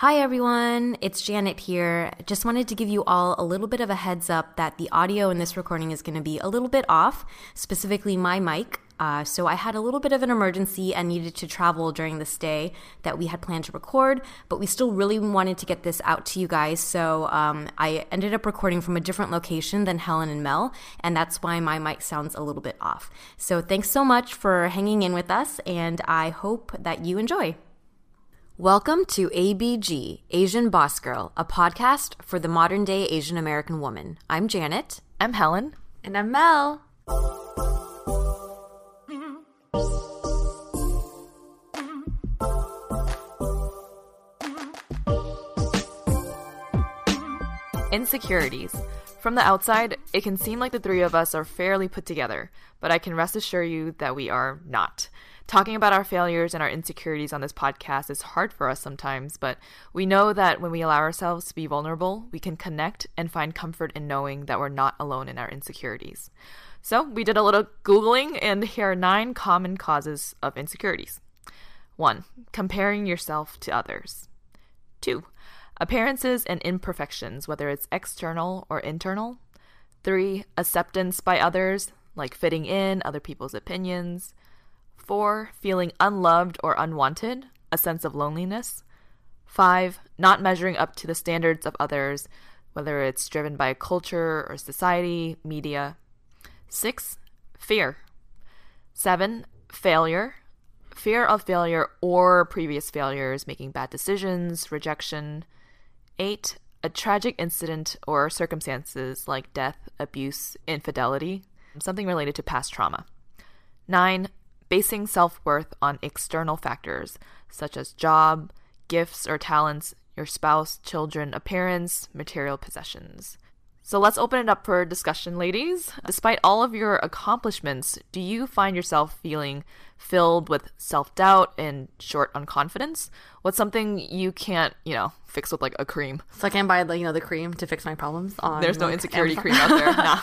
Hi everyone, it's Janet here. Just wanted to give you all a little bit of a heads up that the audio in this recording is going to be a little bit off, specifically my mic. Uh, so I had a little bit of an emergency and needed to travel during this day that we had planned to record, but we still really wanted to get this out to you guys. So um, I ended up recording from a different location than Helen and Mel, and that's why my mic sounds a little bit off. So thanks so much for hanging in with us, and I hope that you enjoy. Welcome to ABG, Asian Boss Girl, a podcast for the modern day Asian American woman. I'm Janet. I'm Helen. And I'm Mel. Insecurities. From the outside, it can seem like the three of us are fairly put together, but I can rest assure you that we are not. Talking about our failures and our insecurities on this podcast is hard for us sometimes, but we know that when we allow ourselves to be vulnerable, we can connect and find comfort in knowing that we're not alone in our insecurities. So, we did a little Googling, and here are nine common causes of insecurities. 1. Comparing yourself to others. 2. Appearances and imperfections, whether it's external or internal. 3. Acceptance by others, like fitting in other people's opinions. 4. Feeling unloved or unwanted, a sense of loneliness. 5. Not measuring up to the standards of others, whether it's driven by culture or society, media. 6. Fear. 7. Failure. Fear of failure or previous failures, making bad decisions, rejection. 8. A tragic incident or circumstances like death, abuse, infidelity, something related to past trauma. 9. Basing self worth on external factors such as job, gifts or talents, your spouse, children, appearance, material possessions. So let's open it up for discussion, ladies. Despite all of your accomplishments, do you find yourself feeling filled with self doubt and short on confidence? What's something you can't, you know, fix with like a cream? So I can't buy the you know the cream to fix my problems. On There's no like, insecurity Amazon. cream out there. nah.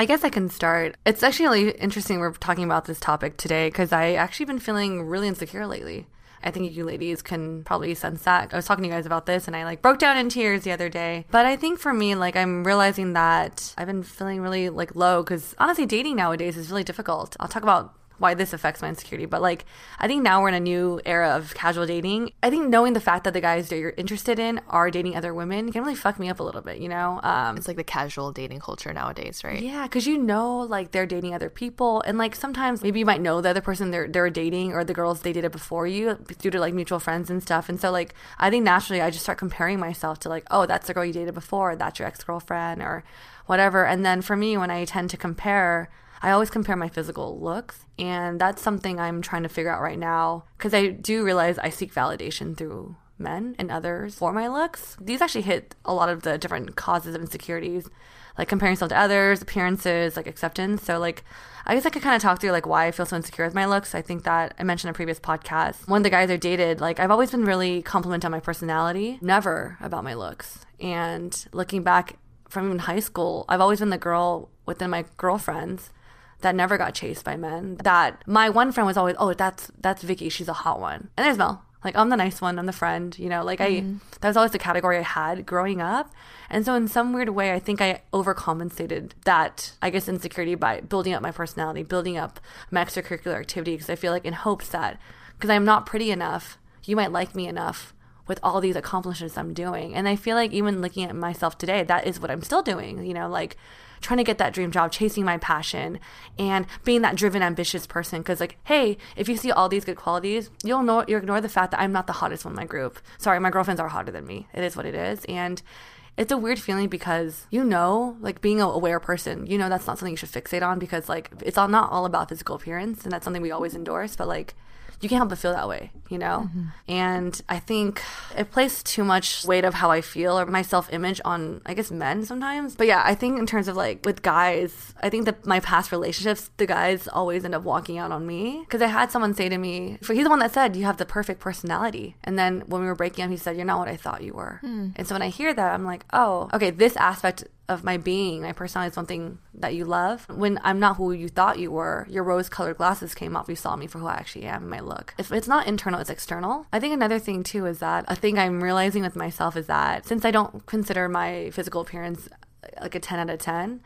I guess I can start. It's actually really interesting we're talking about this topic today because I actually been feeling really insecure lately. I think you ladies can probably sense that. I was talking to you guys about this and I like broke down in tears the other day. But I think for me, like I'm realizing that I've been feeling really like low because honestly, dating nowadays is really difficult. I'll talk about why this affects my insecurity. But like, I think now we're in a new era of casual dating. I think knowing the fact that the guys that you're interested in are dating other women can really fuck me up a little bit, you know? Um, It's like the casual dating culture nowadays, right? yeah, because you know, like they're dating other people, and like sometimes maybe you might know the other person they're they're dating or the girls they dated before you due to like mutual friends and stuff. And so like I think naturally I just start comparing myself to like, oh, that's the girl you dated before, that's your ex girlfriend or whatever. And then for me, when I tend to compare, I always compare my physical looks, and that's something I'm trying to figure out right now because I do realize I seek validation through men and others for my looks. These actually hit a lot of the different causes of insecurities, like comparing yourself to others, appearances, like acceptance. So like I guess I could kind of talk through like why I feel so insecure with my looks. I think that I mentioned in a previous podcast. One of the guys I dated, like I've always been really complimented on my personality, never about my looks. And looking back from high school, I've always been the girl within my girlfriends that never got chased by men. That my one friend was always, oh, that's that's Vicky. She's a hot one. And there's Mel. Like I'm the nice one. I'm the friend. You know, like mm-hmm. I that was always the category I had growing up. And so in some weird way, I think I overcompensated that I guess insecurity by building up my personality, building up my extracurricular activity because I feel like in hopes that because I'm not pretty enough, you might like me enough with all these accomplishments I'm doing. And I feel like even looking at myself today, that is what I'm still doing. You know, like trying to get that dream job, chasing my passion, and being that driven, ambitious person. Because, like, hey, if you see all these good qualities, you'll know you ignore the fact that I'm not the hottest one in my group. Sorry, my girlfriends are hotter than me. It is what it is, and it's a weird feeling because you know, like being a aware person, you know that's not something you should fixate on because like it's all not all about physical appearance, and that's something we always endorse. But like you can't help but feel that way, you know? Mm-hmm. And I think it places too much weight of how I feel or my self image on, I guess, men sometimes. But yeah, I think in terms of like with guys, I think that my past relationships, the guys always end up walking out on me. Because I had someone say to me, for he's the one that said, you have the perfect personality. And then when we were breaking up, he said, you're not what I thought you were. Mm. And so when I hear that, I'm like, oh, okay, this aspect of my being, my personality is something that you love. When I'm not who you thought you were, your rose colored glasses came off. You saw me for who I actually am, my look. If it's not internal, it's external. I think another thing too is that a thing I'm realizing with myself is that since I don't consider my physical appearance uh, like a 10 out of 10,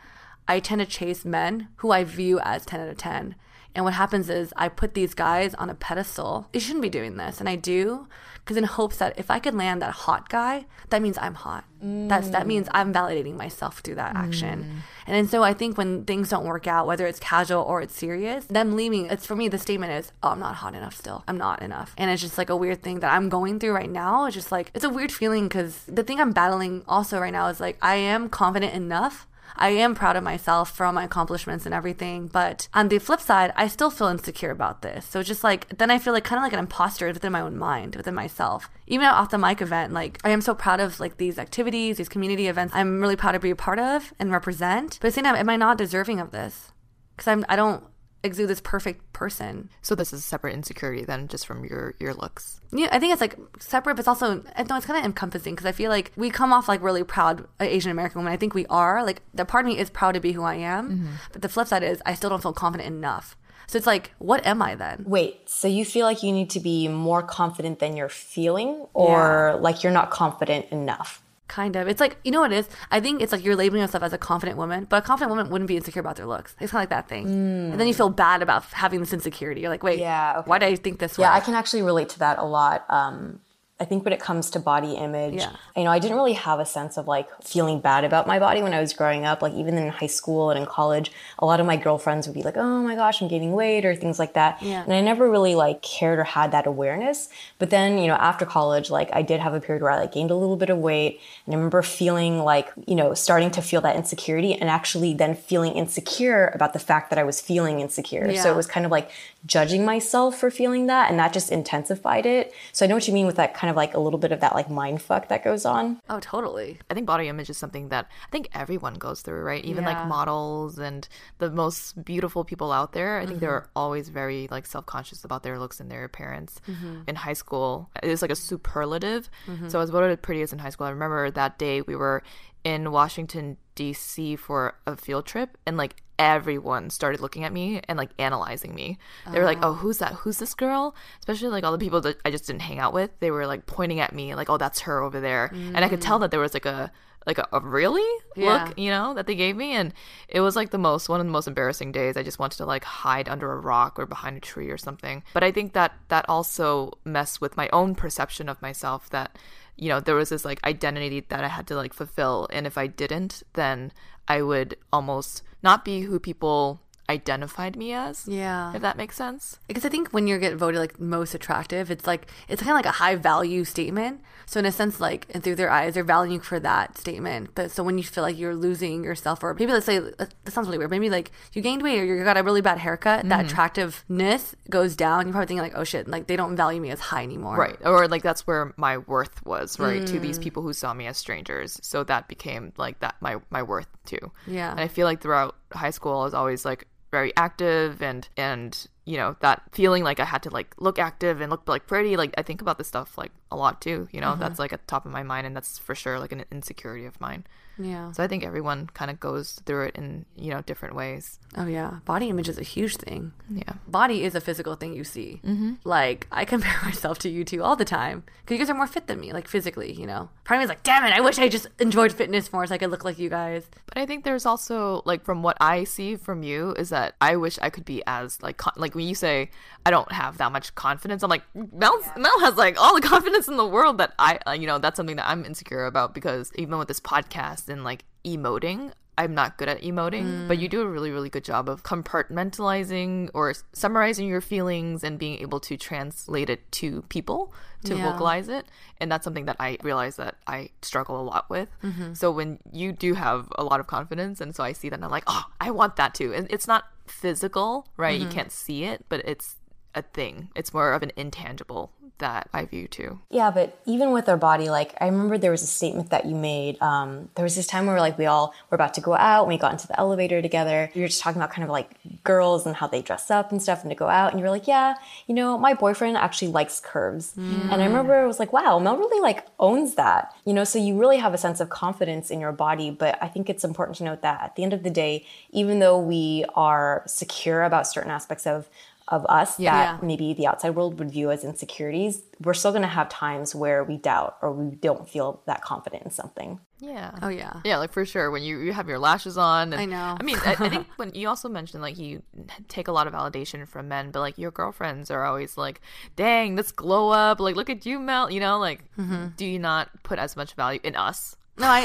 I tend to chase men who I view as 10 out of 10. And what happens is I put these guys on a pedestal. You shouldn't be doing this. And I do because in hopes that if I could land that hot guy, that means I'm hot. Mm. That's that means I'm validating myself through that action. Mm. And then so I think when things don't work out, whether it's casual or it's serious, them leaving, it's for me the statement is, "Oh, I'm not hot enough still. I'm not enough." And it's just like a weird thing that I'm going through right now. It's just like it's a weird feeling cuz the thing I'm battling also right now is like I am confident enough I am proud of myself for all my accomplishments and everything. But on the flip side, I still feel insecure about this. So just like, then I feel like kind of like an imposter within my own mind, within myself. Even at off the mic event, like I am so proud of like these activities, these community events. I'm really proud to be a part of and represent. But at the same time, am I not deserving of this? Because I'm, I don't, exude this perfect person. So this is a separate insecurity then, just from your your looks. Yeah, I think it's like separate, but it's also no, it's kind of encompassing because I feel like we come off like really proud Asian American women. I think we are like the part of me is proud to be who I am, mm-hmm. but the flip side is I still don't feel confident enough. So it's like, what am I then? Wait, so you feel like you need to be more confident than you're feeling, or yeah. like you're not confident enough? Kind of. It's like, you know what it is? I think it's like you're labeling yourself as a confident woman, but a confident woman wouldn't be insecure about their looks. It's kind of like that thing. Mm. And then you feel bad about having this insecurity. You're like, wait, yeah, okay. why do I think this yeah, way? Yeah, I can actually relate to that a lot. Um, I think when it comes to body image, yeah. you know, I didn't really have a sense of like feeling bad about my body when I was growing up. Like even in high school and in college, a lot of my girlfriends would be like, "Oh my gosh, I'm gaining weight" or things like that. Yeah. And I never really like cared or had that awareness. But then, you know, after college, like I did have a period where I like gained a little bit of weight, and I remember feeling like, you know, starting to feel that insecurity and actually then feeling insecure about the fact that I was feeling insecure. Yeah. So it was kind of like judging myself for feeling that, and that just intensified it. So I know what you mean with that kind of like a little bit of that like mind fuck that goes on. Oh, totally. I think body image is something that I think everyone goes through, right? Even yeah. like models and the most beautiful people out there. I think mm-hmm. they're always very like self conscious about their looks and their appearance. Mm-hmm. In high school, it was like a superlative. Mm-hmm. So I was voted prettiest in high school. I remember that day we were in Washington DC for a field trip and like everyone started looking at me and like analyzing me. They were like, "Oh, who's that? Who's this girl?" Especially like all the people that I just didn't hang out with. They were like pointing at me like, "Oh, that's her over there." Mm. And I could tell that there was like a like a, a really yeah. look, you know, that they gave me and it was like the most one of the most embarrassing days. I just wanted to like hide under a rock or behind a tree or something. But I think that that also messed with my own perception of myself that you know, there was this like identity that I had to like fulfill. And if I didn't, then I would almost not be who people identified me as. Yeah. If that makes sense. Because I think when you get voted like most attractive, it's like it's kind of like a high value statement. So in a sense, like and through their eyes, they're valuing for that statement. But so when you feel like you're losing yourself, or maybe let's say that sounds really weird. Maybe like you gained weight or you got a really bad haircut, mm-hmm. that attractiveness goes down. You're probably thinking like, oh shit, like they don't value me as high anymore. Right. Or like that's where my worth was, right? Mm. To these mm. people who saw me as strangers. So that became like that my my worth too. Yeah. And I feel like throughout high school I was always like very active and and you know that feeling like I had to like look active and look like pretty like I think about this stuff like a lot too. You know, that's like at the top of my mind, and that's for sure like an insecurity of mine. Yeah. So I think everyone kind of goes through it in you know different ways. Oh yeah, body image is a huge thing. Yeah. Body is a physical thing you see. Mm-hmm. Like I compare myself to you two all the time because you guys are more fit than me, like physically. You know, part of me is like, damn it, I wish I just enjoyed fitness more so I could look like you guys. But I think there's also like from what I see from you is that I wish I could be as like con- like when you say I don't have that much confidence, I'm like Mel Mel has like all the confidence in the world that I uh, you know that's something that I'm insecure about because even with this podcast and like emoting. I'm not good at emoting, but you mm. do a really, really good job of compartmentalizing or summarizing your feelings and being able to translate it to people to Yeah. vocalize it. And that's something that I realize that I struggle a lot with. Mm-hmm. So when you do have a lot of confidence, and so I see that and I'm like, oh, I want that too. And it's not physical, right? You mm-hmm. can't see it, but it's a thing. It's more of an intangible that I view too. Yeah, but even with our body, like I remember there was a statement that you made. Um, there was this time where we're like we all were about to go out and we got into the elevator together. You were just talking about kind of like girls and how they dress up and stuff and to go out. And you were like, yeah, you know, my boyfriend actually likes curves. And I remember it was like, wow, Mel really like owns that. You know, so you really have a sense of confidence in your body. But I think it's important to note that at the end of the day, even though we are secure about certain aspects of of us Yeah. that maybe the outside world would view as insecurities, we're still going to have times where we doubt or we don't feel that confident in something. Yeah. Oh yeah. Yeah, like for sure. When you, you have your lashes on, and, I know. I mean, I, I think when you also mentioned like you take a lot of validation from men, but like your girlfriends are always like, "Dang, this glow up! Like, look at you, Mel." You know, like, Mm-hmm. do you not put as much value in us? No, I.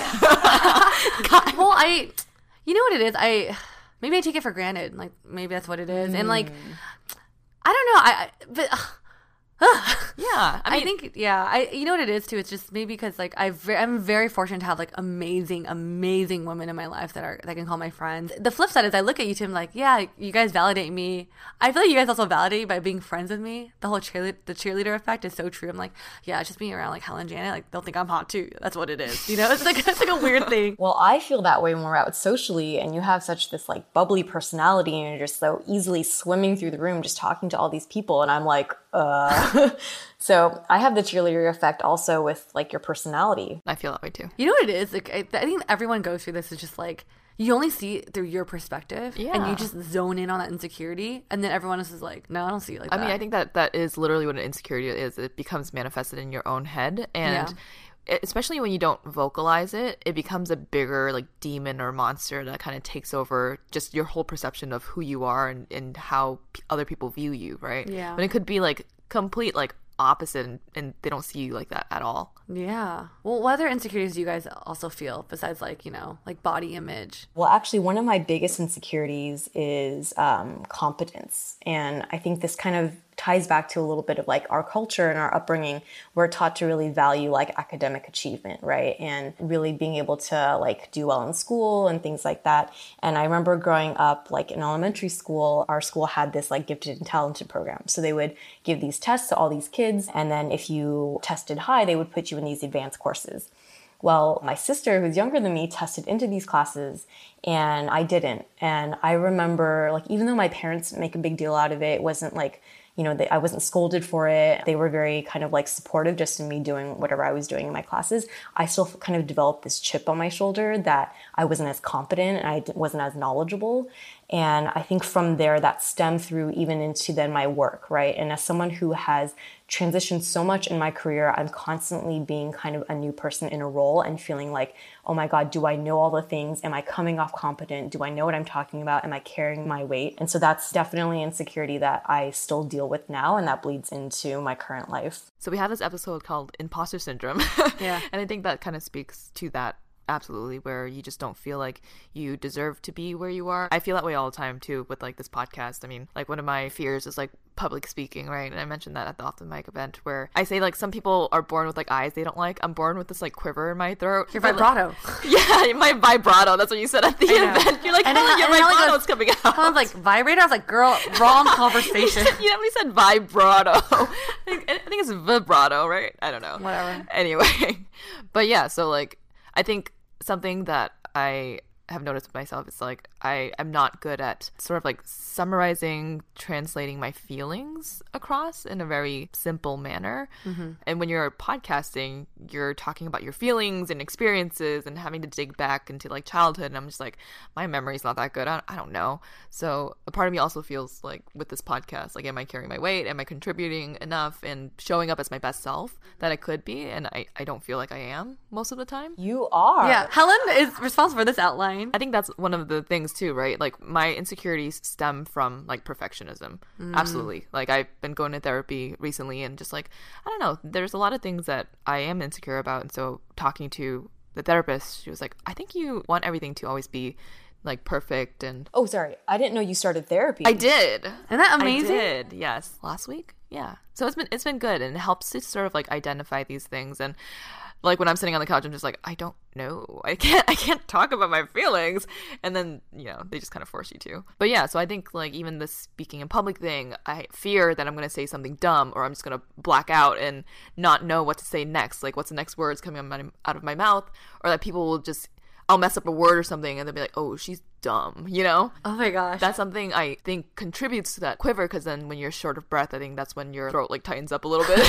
well, I. You know what it is? I maybe I take it for granted. Like maybe that's what it is, and like mm. I don't know. I, I but. Yeah, I, think yeah. I you know what it is too. It's just maybe because like I ve- I'm very fortunate to have like amazing, amazing women in my life that are that I can call my friends. The flip side is I look at you two. I'm like, yeah, you guys validate me. I feel like you guys also validate by being friends with me. The whole cheerleader, the cheerleader effect is so true. I'm like, yeah, just being around like Helen Janet. Like they'll think I'm hot too. That's what it is. You know, it's like it's like a weird thing. Well, I feel that way when we're out socially and you have such this like bubbly personality and you're just so easily swimming through the room just talking to all these people and I'm like, uh so I have the cheerleader effect also with like your personality. I feel that way too. You know what it is? Like I, I think everyone goes through this. Is just like you only see it through your perspective, and you just zone in on that insecurity, and then everyone else is like, no, I don't see it like I that. mean, I think that that is literally what an insecurity is. It becomes manifested in your own head, and e- especially when you don't vocalize it, it becomes a bigger like demon or monster that kind of takes over just your whole perception of who you are and, and how p- other people view you, right? Yeah. but it could be like complete like opposite, and, and they don't see you like that at all. Yeah. Well, what other insecurities do you guys also feel besides like you know like body image? Well, actually, one of my biggest insecurities is um, competence. And I think this kind of ties back to a little bit of like our culture and our upbringing. We're taught to really value like academic achievement, right? And really being able to like do well in school and things like that. And I remember growing up, like in elementary school, our school had this like gifted and talented program. So they would give these tests to all these kids. And then if you tested high, they would put you in these advanced courses. Well, my sister, who's younger than me, tested into these classes and I didn't. And I remember, like, even though my parents make a big deal out of it, it wasn't like, you know, they, I wasn't scolded for it. They were very kind of like supportive just in me doing whatever I was doing in my classes. I still kind of developed this chip on my shoulder that I wasn't as competent and I wasn't as knowledgeable. And I think from there that stemmed through even into then my work, right? And as someone who has transitioned so much in my career, I'm constantly being kind of a new person in a role and feeling like, oh my God, do I know all the things? Am I coming off competent? Do I know what I'm talking about? Am I carrying my weight? And so that's definitely insecurity that I still deal with now and that bleeds into my current life. So we have this episode called Imposter Syndrome. Yeah. and I think that kind of speaks to that absolutely where you just don't feel like you deserve to be where you are. I feel that way all the time too with like this podcast. I mean, like one of my fears is like public speaking, right? And I mentioned that at the off the mic event where I say like some people are born with like eyes they don't like. I'm born with this like quiver in my throat. Your But, like- vibrato. yeah, my vibrato. That's what you said at the event. You're like, And oh, your vibrato's goes- coming out. I was like vibrator. I was like, girl, wrong conversation. you know, we said vibrato. I think it's vibrato, right? I don't know. Whatever. Anyway, but yeah, so like, I think something that I have noticed myself is like, I am not good at sort of like summarizing, translating my feelings across in a very simple manner. Mm-hmm. And when you're podcasting, you're talking about your feelings and experiences and having to dig back into like childhood. And I'm just like, my memory's not that good. I, I don't know. So a part of me also feels like with this podcast, like, am I carrying my weight? Am I contributing enough and showing up as my best self that I could be? And I, I don't feel like I am most of the time. You are. Yeah. Helen is responsible for this outline. I think that's one of the things too, right? Like my insecurities stem from like perfectionism. Mm. Absolutely. Like I've been going to therapy recently and just like I don't know, there's a lot of things that I am insecure about and so talking to the therapist, she was like, "I think you want everything to always be like perfect and Oh, sorry. I didn't know you started therapy. I did. Isn't that amazing? I did. Yes. Last week? Yeah. So it's been it's been good and it helps to sort of like identify these things and like when I'm sitting on the couch, I'm just like, I don't know. I can't I can't talk about my feelings. And then, you know, they just kind of force you to. But yeah, so I think like even the speaking in public thing, I fear that I'm gonna say something dumb or I'm just gonna black out and not know what to say next. Like what's the next words coming out of my mouth, or that people will just I'll mess up a word or something and they'll be like, oh, she's dumb, you know? Oh my gosh. That's something I think contributes to that quiver because then when you're short of breath, I think that's when your throat like tightens up a little bit.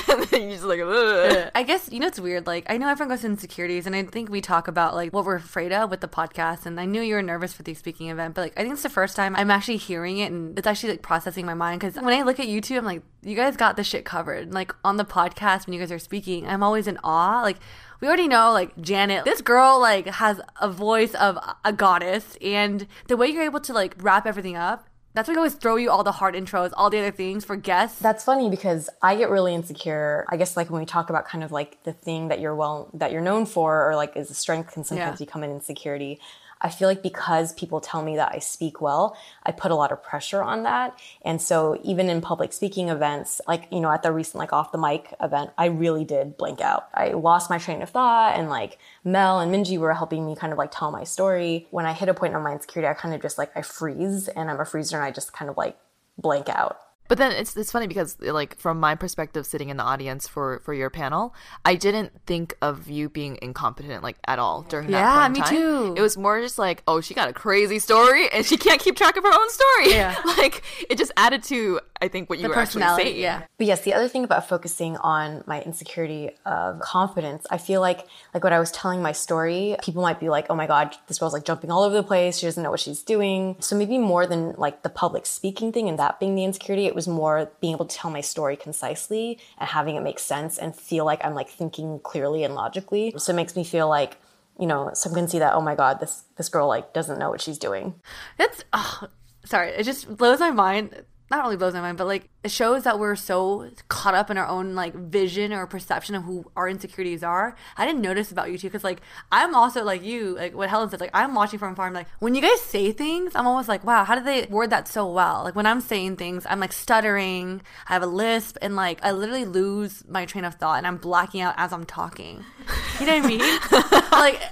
and then you're just like, Ugh. I guess, you know, it's weird. Like, I know everyone goes to insecurities and I think we talk about like what we're afraid of with the podcast. And I knew you were nervous for the speaking event, but like, I think it's the first time I'm actually hearing it and it's actually like processing my mind because when I look at you two, I'm like, you guys got this shit covered. Like, on the podcast, when you guys are speaking, I'm always in awe. Like, we already know like Janet, this girl like has a voice of a goddess, and the way you're able to like wrap everything up. That's why I always throw you all the hard intros, all the other things for guests. That's funny because I get really insecure. I guess like when we talk about kind of like the thing that you're well that you're known for or like is a strength can sometimes yeah. become an insecurity. I feel like because people tell me that I speak well, I put a lot of pressure on that. And so even in public speaking events, like, you know, at the recent like off the mic event, I really did blank out. I lost my train of thought and like Mel and Minji were helping me kind of like tell my story. When I hit a point on my insecurity, I kind of just like I freeze and I'm a freezer and I just kind of like blank out. But then it's it's funny because like from my perspective sitting in the audience for for your panel, I didn't think of you being incompetent like at all during that yeah, me time. too. It was more just like, oh, she got a crazy story and she can't keep track of her own story. Yeah. like it just added to I think what you the were actually saying. Yeah. But yes, the other thing about focusing on my insecurity of confidence, I feel like like when I was telling my story, people might be like, "Oh my god, this girl's like jumping all over the place. She doesn't know what she's doing." So maybe more than like the public speaking thing and that being the insecurity, it was more being able to tell my story concisely and having it make sense and feel like I'm like thinking clearly and logically. So it makes me feel like, you know, someone can see that, oh my God, this this girl like doesn't know what she's doing. That's oh, sorry, it just blows my mind not only blows my mind, but like it shows that we're so caught up in our own like vision or perception of who our insecurities are. I didn't notice about you too because like I'm also like you, like what Helen said, like I'm watching from far. I'm like when you guys say things, I'm almost like, wow, how did they word that so well? Like when I'm saying things, I'm like stuttering, I have a lisp, and like I literally lose my train of thought and I'm blacking out as I'm talking. You know what I mean? like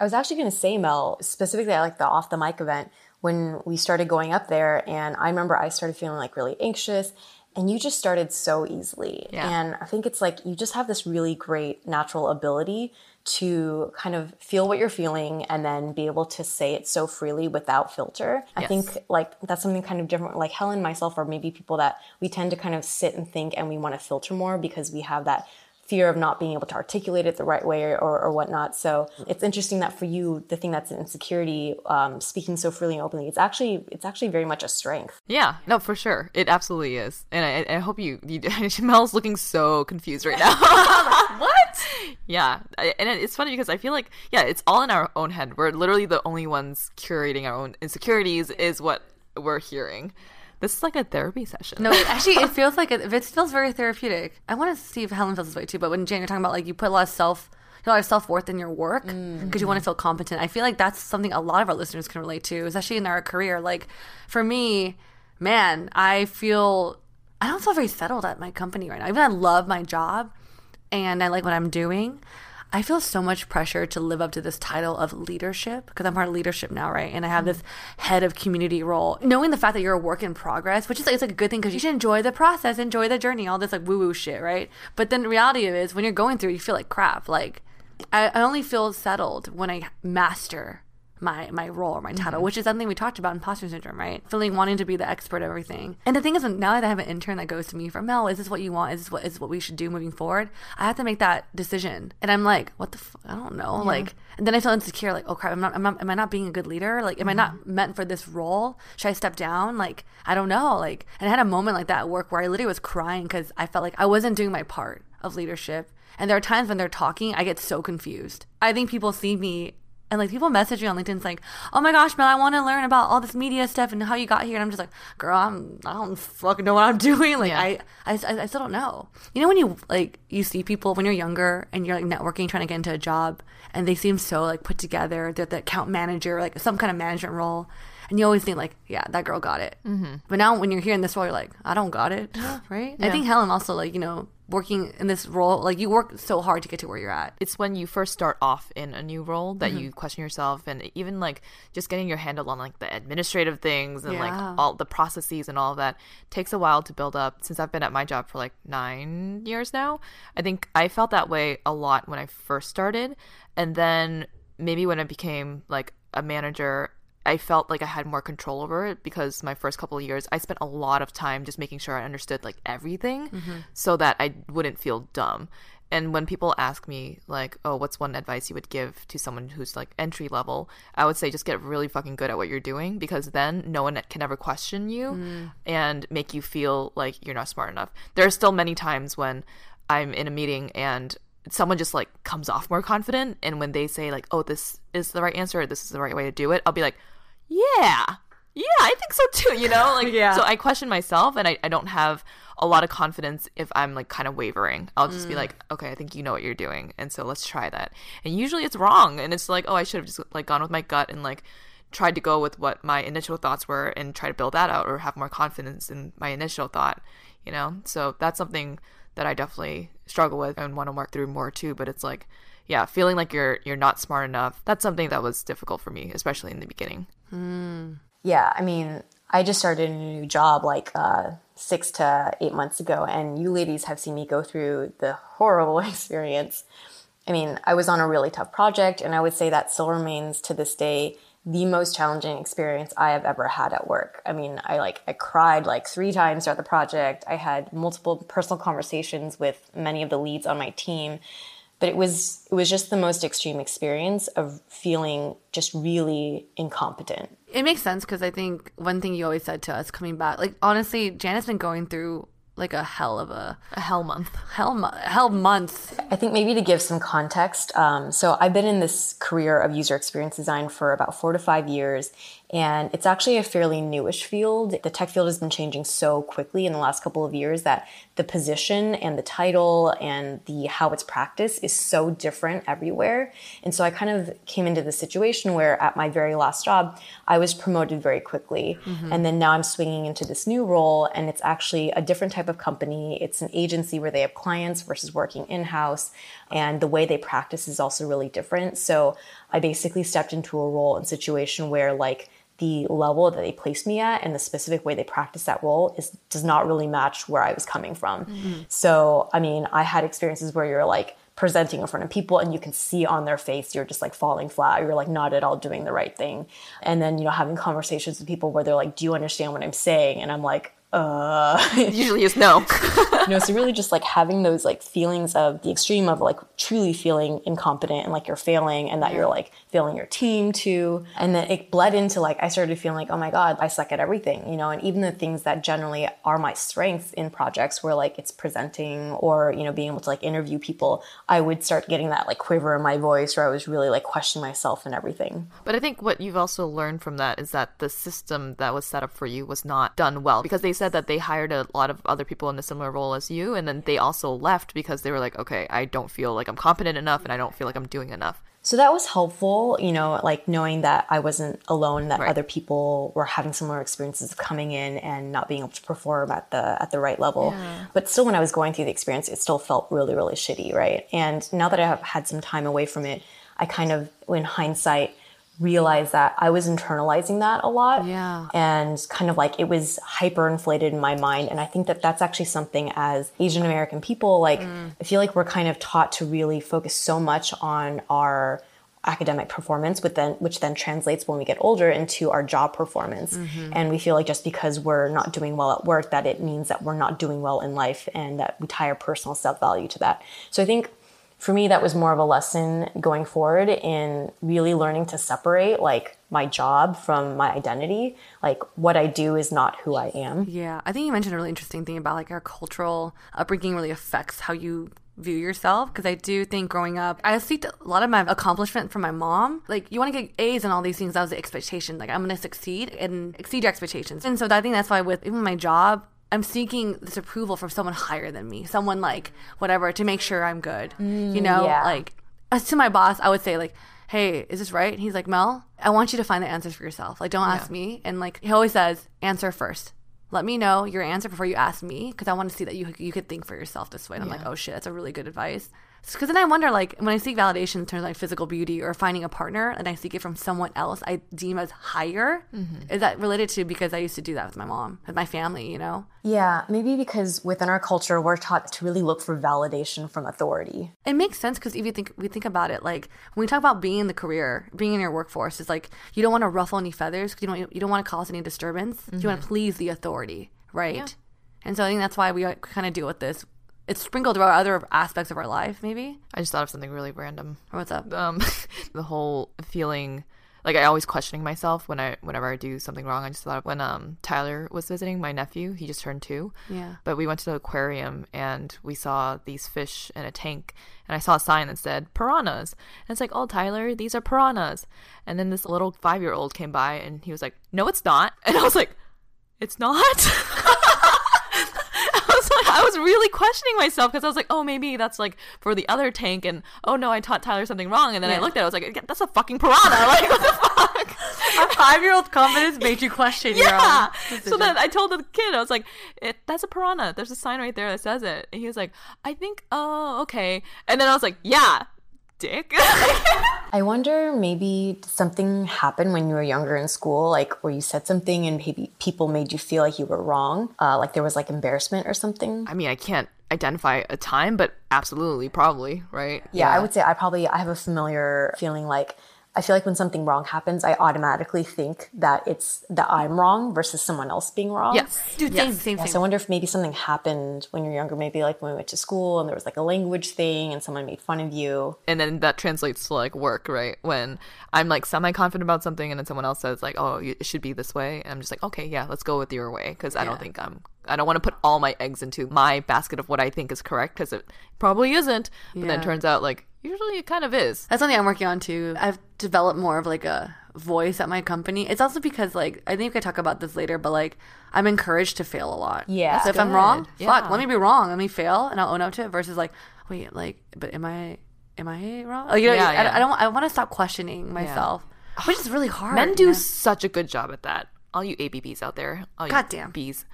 I was actually going to say, Mel, specifically at like the off the mic event when we started going up there. And I remember I started feeling like really anxious and you just started so easily. Yeah. And I think it's like you just have this really great natural ability to kind of feel what you're feeling and then be able to say it so freely without filter. Yes. I think like that's something kind of different. Like Helen, myself, or maybe people that we tend to kind of sit and think and we want to filter more because we have that fear of not being able to articulate it the right way or, or, or whatnot. So it's interesting that for you, the thing that's an insecurity, um, speaking so freely and openly, it's actually it's actually very much a strength. Yeah, no, for sure, it absolutely is. And I, I hope you, you Mel's looking so confused right now. what? Yeah, and it's funny because I feel like yeah, it's all in our own head. We're literally the only ones curating our own insecurities. Is what we're hearing. This is like a therapy session. No, actually, it feels like it, it feels very therapeutic. I want to see if Helen feels this way too. But when Jane, you're talking about like you put a lot of self, a lot of self worth in your work because mm-hmm. you want to feel competent. I feel like that's something a lot of our listeners can relate to, especially in our career. Like for me, man, I feel I don't feel very settled at my company right now. Even I love my job and I like what I'm doing. I feel so much pressure to live up to this title of leadership because I'm part of leadership now, right? And I have this head of community role. Knowing the fact that you're a work in progress, which is like, it's like a good thing because you should enjoy the process, enjoy the journey, all this like woo woo shit, right? But then the reality is when you're going through, you feel like crap. Like I, I only feel settled when I master my my role or my title, mm-hmm. which is something we talked about imposter syndrome, right? Feeling wanting to be the expert of everything. And the thing is, now that I have an intern that goes to me for Mel, is this what you want? Is this what is what we should do moving forward? I have to make that decision, and I'm like, what the? F- I don't know. Yeah. Like, and then I feel insecure. Like, oh crap, I'm not, am, I, am I not being a good leader? Like, am mm-hmm. I not mm-hmm. meant for this role? Should I step down? Like, I don't know. Like, and I had a moment like that at work where I literally was crying because I felt like I wasn't doing my part of leadership. And there are times when they're talking, I get so confused. I think people see me and like people message me on LinkedIn, it's like, "Oh my gosh, Mel, I want to learn about all this media stuff and how you got here." And I'm just like, "Girl, I'm I don't fucking know what I'm doing." Like, yeah. I, I I still don't know. You know when you like you see people when you're younger and you're like networking, trying to get into a job, and they seem so like put together. They're the account manager, like some kind of management role, and you always think like, yeah, that girl got it. Mm-hmm. But now when you're here in this role, you're like, I don't got it, right? Yeah. I think Helen also like you know working in this role like you work so hard to get to where you're at it's when you first start off in a new role that mm-hmm. you question yourself and even like just getting your handle on like the administrative things and yeah. like all the processes and all of that takes a while to build up since i've been at my job for like nine years now i think i felt that way a lot when i first started and then maybe when i became like a manager I felt like I had more control over it because my first couple of years I spent a lot of time just making sure I understood like everything mm-hmm. so that I wouldn't feel dumb. And when people ask me like, "Oh, what's one advice you would give to someone who's like entry level?" I would say just get really fucking good at what you're doing because then no one can ever question you mm. and make you feel like you're not smart enough. There are still many times when I'm in a meeting and someone just like comes off more confident and when they say like oh this is the right answer this is the right way to do it i'll be like yeah, yeah, I think so too, you know? Like, yeah. so I question myself and I, I don't have a lot of confidence if I'm like kind of wavering. I'll just mm. be like, okay, I think you know what you're doing. And so let's try that. And usually it's wrong. And it's like, oh, I should have just like gone with my gut and like tried to go with what my initial thoughts were and try to build that out or have more confidence in my initial thought, you know? So that's something that I definitely struggle with and want to work through more too. But it's like, yeah, feeling like you're you're not smart enough. That's something that was difficult for me, especially in the beginning. Mm. Yeah, I mean, I just started a new job like uh, six to eight months ago, and you ladies have seen me go through the horrible experience. I mean, I was on a really tough project, and I would say that still remains to this day the most challenging experience I have ever had at work. I mean, I like I cried like three times throughout the project. I had multiple personal conversations with many of the leads on my team but it was it was just the most extreme experience of feeling just really incompetent. It makes sense because I think one thing you always said to us coming back, like honestly, Janet's been going through like a hell of a a hell month. hell hell month. I think maybe to give some context um, so i've been in this career of user experience design for about four to five years and it's actually a fairly newish field. The tech field has been changing so quickly in the last couple of years that the position and the title and the how it's practiced is so different everywhere. And so I kind of came into the situation where at my very last job, I was promoted very quickly. Mm-hmm. And then now I'm swinging into this new role and it's actually a different type of company. It's an agency where they have clients versus working in-house and the way they practice is also really different. So I basically stepped into a role and situation where like the level that they placed me at and the specific way they practice that role is does not really match where I was coming from. Mm-hmm. So, I mean, I had experiences where you're like presenting in front of people and you can see on their face you're just like falling flat you're like not at all doing the right thing and then you know having conversations with people where they're like do you understand what i'm saying and i'm like uh usually is no. You know so really just like having those like feelings of the extreme of like truly feeling incompetent and like you're failing and that you're like failing your team too and then it bled into like i started feeling like oh my god i suck at everything you know and even the things that generally are my strengths in projects where like it's presenting or you know being able to like interview people i would start getting that like quiver in my voice where i was really like questioning myself and everything. But i think what you've also learned from that is that the system that was set up for you was not done well because they said that they hired a lot of other people in a similar role as you, and then they also left because they were like, okay, I don't feel like I'm competent enough, and I don't feel like I'm doing enough. So that was helpful, you know, like knowing that I wasn't alone, that right. other people were having similar experiences of coming in and not being able to perform at the at the right level. Yeah. But still when I was going through the experience, it still felt really, really shitty, right? And now that I have had some time away from it, I kind of in hindsight realized that I was internalizing that a lot. Yeah. And kind of like it was hyperinflated in my mind. And I think that that's actually something as Asian American people, like, mm. I feel like we're kind of taught to really focus so much on our academic performance which then which then translates when we get older into our job performance and we feel like just because we're not doing well at work that it means that we're not doing well in life and that we tie our personal self-value to that so i think for me that was more of a lesson going forward in really learning to separate like my job from my identity. Like what i do is not who i am. Yeah, I think you mentioned a really interesting thing about like our cultural upbringing really affects how you view yourself because I do think growing up I see a lot of my accomplishment from my mom. Like you want to get A's and all these things that was the expectation. Like I'm going to succeed and exceed your expectations. And so I think that's why with even my job I'm seeking this approval from someone higher than me someone like whatever to make sure I'm good you mm, know yeah. like as to my boss I would say like hey, is this right? And he's like, Mel, I want you to find the answers for yourself. Like, don't ask me. And like, he always says, answer first. Let me know your answer before you ask me because I want to see that you you could think for yourself this way. And I'm like, oh shit, that's a really good advice. Because then I wonder, like, when I seek validation in terms of like physical beauty or finding a partner, and I seek it from someone else I deem as higher, mm-hmm. is that related to because I used to do that with my mom, with my family, you know? yeah maybe because within our culture we're taught to really look for validation from authority It makes sense because if you think we think about it, like when we talk about being in the career, being in your workforce, it's like you don't want to ruffle any feathers because you don't you don't want to cause any disturbance. You want to mm-hmm. please the authority, right? And so I think that's why we kind of deal with this. It's sprinkled throughout other aspects of our life, maybe. I just thought of something really random. What's up? Um, the whole feeling like I always questioning myself when I whenever I do something wrong. I just thought of when um Tyler was visiting my nephew. He just turned two. Yeah. But we went to the aquarium and we saw these fish in a tank, and I saw a sign that said piranhas. And it's like, oh Tyler, these are piranhas. And then this little five year old came by and he was like, no, it's not. And I was like, it's not. Was like, I was really questioning myself because I was like, oh, maybe that's like for the other tank, and oh no, I taught Tyler something wrong, and then I looked at it, I was like, that's a fucking piranha, like what the fuck? Our five year old confidence made you question your Yeah. own. So then I told the kid, I was like, it, that's a piranha. There's a sign right there that says it. And he was like, I think, oh, okay. And then I was like, yeah, dick. I wonder maybe something happened when you were younger in school, like where you said something and maybe people made you feel like you were wrong, uh, like there was like embarrassment or something. I mean, I can't identify a time, but absolutely, probably, right? Yeah, I would say I probably I have a familiar feeling like I feel like when something wrong happens, I automatically think that it's that I'm wrong versus someone else being wrong. Yes. Dude, same, same, Yeah, same. so I wonder if maybe something happened when you're younger, maybe like when we went to school and there was like a language thing and someone made fun of you. and then that translates to like work, right? When I'm like semi confident about something, and then someone else says like, "Oh, it should be this way," and I'm just like, "Okay, yeah, let's go with your way," because I don't think I'm. I don't want to put all my eggs into my basket of what I think is correct because it probably isn't. But then it turns out like usually it kind of is. That's something I'm working on too. I've developed more of like a voice at my company. It's also because like I think we could talk about this later, but like I'm encouraged to fail a lot. Yeah. So if I'm wrong, Yeah. fuck, let me be wrong. Let me fail and I'll own up to it versus like, wait, like, but am I am I wrong? Like, you know, Yeah, I, yeah. I don't I want to stop questioning myself. Which is really hard. Men do you know? such a good job at that. All you ABBs out there, all you Goddamn. bees.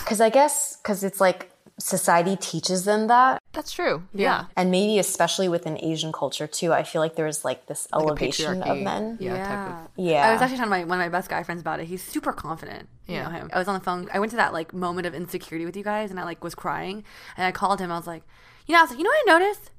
Because I guess because it's like society teaches them that, That's true. Yeah. and maybe especially within Asian culture too. I feel like there's like this Like elevation of men. Yeah. Type Yeah. of, Yeah. I was actually talking to my, one of my best guy friends about it. He's super confident. You Yeah. know him. I was on the phone. I went to that like moment of insecurity with you guys, and I like was crying, and I called him. I was like, you know, I was like, you know what I noticed?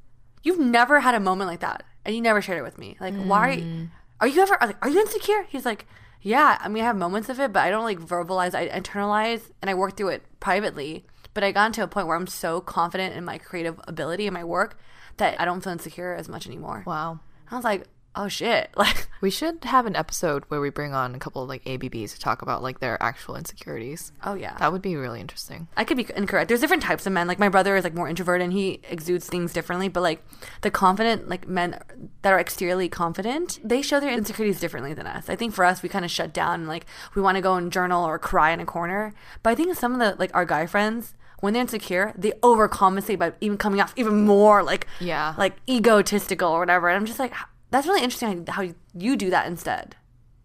You've never had a moment like that, and you never shared it with me. Like, why? Mm. Are you, ever? I was like, are you insecure? He's like, yeah. I mean, I have moments of it, but I don't like verbalize. I internalize, and I work through it privately. But I got to a point where I'm so confident in my creative ability and my work that I don't feel insecure as much anymore. wow. I was like, oh shit, like. We should have an episode where we bring on a couple of like ABBs to talk about like their actual insecurities. Oh yeah, That would be really interesting. I could be incorrect. There's different types of men. Like my brother is like more introverted and he exudes things differently. But like the confident like men that are exteriorly confident, they show their insecurities differently than us. I think for us, we kind of shut down and like we want to go and journal or cry in a corner. But I think some of the like our guy friends. When they're insecure, they overcompensate by even coming off even more like Yeah. like egotistical or whatever. And I'm just like, that's really interesting how you, you do that instead.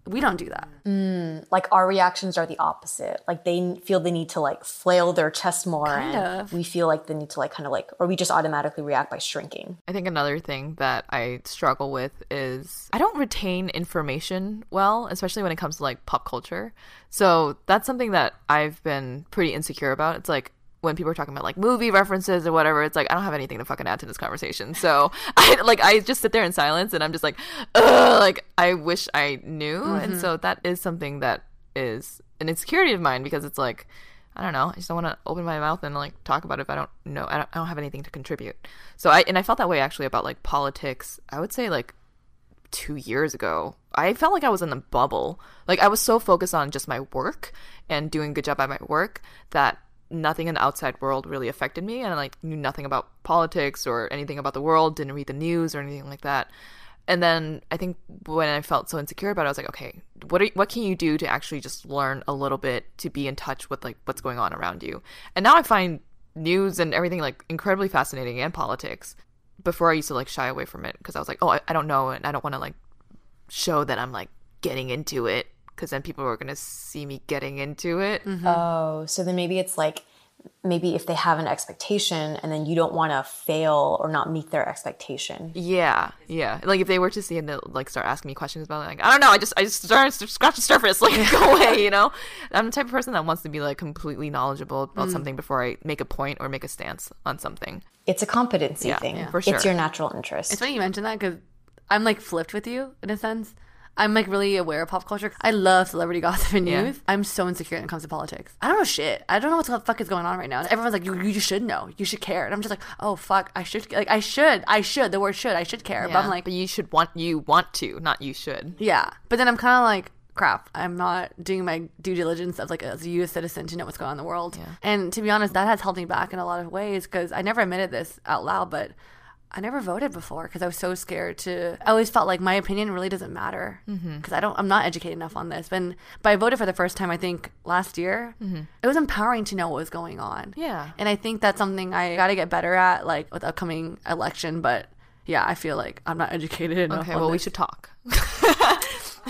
We don't do that. Mm, like our reactions are the opposite. Like they feel the need to like flail their chest more, Kind and of. we feel like the need to like kind of like, or we just automatically react by shrinking. I think another thing that I struggle with is I don't retain information well, especially when it comes to like pop culture. So that's something that I've been pretty insecure about. It's like when people are talking about like movie references or whatever, it's like I don't have anything to fucking add to this conversation. So I like I just sit there in silence and I'm just like, Ugh, like I wish I knew. Mm-hmm. And so that is something that is an insecurity of mine because it's like I don't know. I just don't want to open my mouth and like talk about it if I don't know. I don't, I don't have anything to contribute. So I and I felt that way actually about like politics. I would say like two years ago. I felt like I was in a bubble. Like I was so focused on just my work and doing a good job at my work that nothing in the outside world really affected me and I like knew nothing about politics or anything about the world, didn't read the news or anything like that. And then I think when I felt so insecure about it, I was like, okay, what are, what can you do to actually just learn a little bit to be in touch with like what's going on around you? And now I find news and everything like incredibly fascinating and politics. Before I used to like shy away from it because I was like, oh, I, I don't know and I don't want to like show that I'm like getting into it because then people are gonna see me getting into it. Mm-hmm. Oh, so then maybe it's like maybe if they have an expectation and then you don't want to fail or not meet their expectation. Yeah, yeah. Like if they were to see and they like start asking me questions about it, like I don't know, I just I just start to scratch the surface, like go away, you know. I'm the type of person that wants to be like completely knowledgeable about mm. something before I make a point or make a stance on something. It's a competency yeah, thing. Yeah. For sure. It's your natural interest. It's funny you mentioned that because I'm like flipped with you in a sense. I'm like really aware of pop culture. I love celebrity gossip and news. Yeah. I'm so insecure when it comes to politics. I don't know shit. I don't know what the fuck is going on right now. Everyone's like, you, you should know. You should care. And I'm just like, oh fuck, I should like I should. I should. The word should. I should care. Yeah. But I'm like, but you should want you want to, not you should. Yeah. But then I'm kind of like, crap, I'm not doing my due diligence of like as a U.S. citizen to know what's going on in the world. Yeah. And to be honest, that has held me back in a lot of ways because I never admitted this out loud, but I never voted before because I was so scared to. I always felt like my opinion really doesn't matter because mm-hmm. I don't. I'm not educated enough on this. But but I voted for the first time. I think last year. Mm-hmm. It was empowering to know what was going on. Yeah, and I think that's something I got to get better at, like with upcoming election. But yeah, I feel like I'm not educated enough. Okay, well, this. we should talk.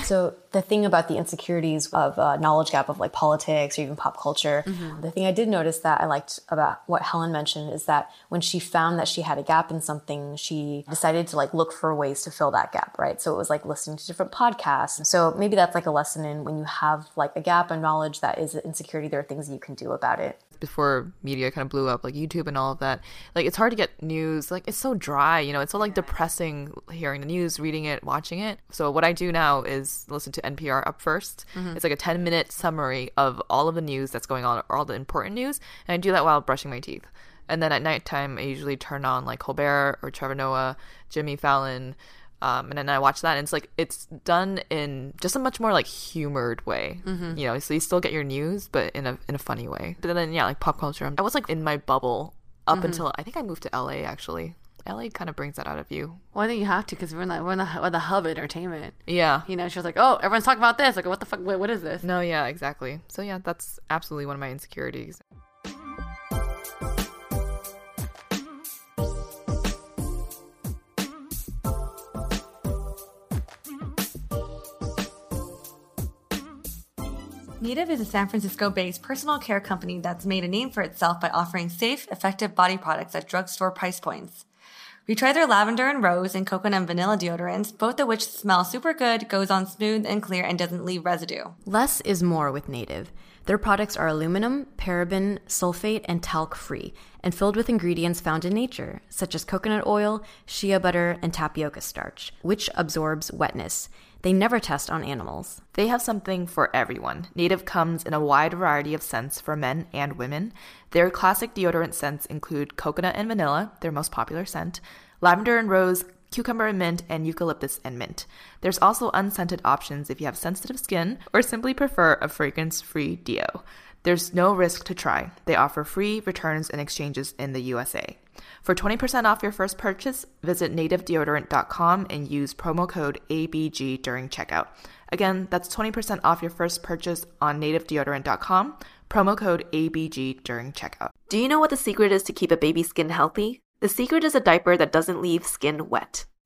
So the thing about the insecurities of uh, knowledge gap of like politics or even pop culture, mm-hmm. the thing I did notice that I liked about what Helen mentioned is that when she found that she had a gap in something, she decided to like look for ways to fill that gap, right? So it was like listening to different podcasts. So maybe that's like a lesson in when you have like a gap in knowledge that is an insecurity, there are things you can do about it before media kind of blew up, like YouTube and all of that. Like it's hard to get news. Like it's so dry, you know. It's so like depressing hearing the news, reading it, watching it. So what I do now is listen to NPR up 1st mm-hmm. It's like a ten minute summary of all of the news that's going on, all the important news, and I do that while brushing my teeth. And then at nighttime, I usually turn on like Colbert or Trevor Noah, Jimmy Fallon, um, and then I watch that, and it's like it's done in just a much more like humored way, mm-hmm. you know. So you still get your news, but in a in a funny way. But then yeah, like pop culture. I was like in my bubble up mm-hmm. until I think I moved to LA. Actually, LA kind of brings that out of you. Well, I think you have to because we're in the we're in the, we're the hub of entertainment. Yeah, you know, she was like, oh, everyone's talking about this. Like, what the fuck? Wait, what is this? No, yeah, exactly. So yeah, that's absolutely one of my insecurities. Native is a San Francisco based personal care company that's made a name for itself by offering safe, effective body products at drugstore price points. We tried their lavender and rose and coconut and vanilla deodorants, both of which smell super good, goes on smooth and clear, and doesn't leave residue. Less is more with Native. Their products are aluminum, paraben, sulfate, and talc free, and filled with ingredients found in nature, such as coconut oil, shea butter, and tapioca starch, which absorbs wetness. They never test on animals. They have something for everyone. Native comes in a wide variety of scents for men and women. Their classic deodorant scents include coconut and vanilla, their most popular scent, lavender and rose, cucumber and mint, and eucalyptus and mint. There's also unscented options if you have sensitive skin or simply prefer a fragrance free deo. There's no risk to try. They offer free returns and exchanges in the USA. For 20% off your first purchase, visit nativedeodorant.com and use promo code ABG during checkout. Again, that's 20% off your first purchase on nativedeodorant.com, promo code ABG during checkout. Do you know what the secret is to keep a baby's skin healthy? The secret is a diaper that doesn't leave skin wet.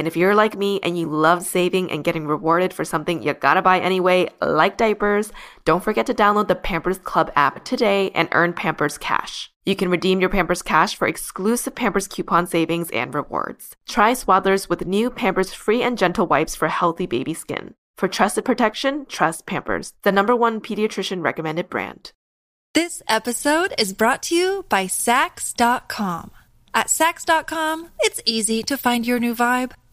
And if you're like me and you love saving and getting rewarded for something you gotta buy anyway, like diapers, don't forget to download the Pampers Club app today and earn Pampers Cash. You can redeem your Pampers Cash for exclusive Pampers coupon savings and rewards. Try Swaddlers with new Pampers Free and Gentle wipes for healthy baby skin. For trusted protection, trust Pampers, the number one pediatrician recommended brand. This episode is brought to you by Saks.com. At Saks.com, it's easy to find your new vibe.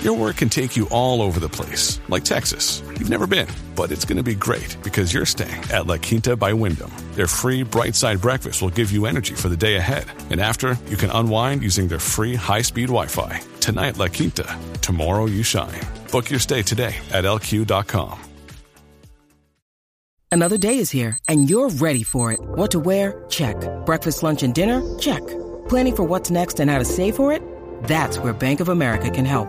Your work can take you all over the place, like Texas. You've never been, but it's going to be great because you're staying at La Quinta by Wyndham. Their free bright side breakfast will give you energy for the day ahead. And after, you can unwind using their free high speed Wi Fi. Tonight, La Quinta. Tomorrow, you shine. Book your stay today at lq.com. Another day is here, and you're ready for it. What to wear? Check. Breakfast, lunch, and dinner? Check. Planning for what's next and how to save for it? That's where Bank of America can help.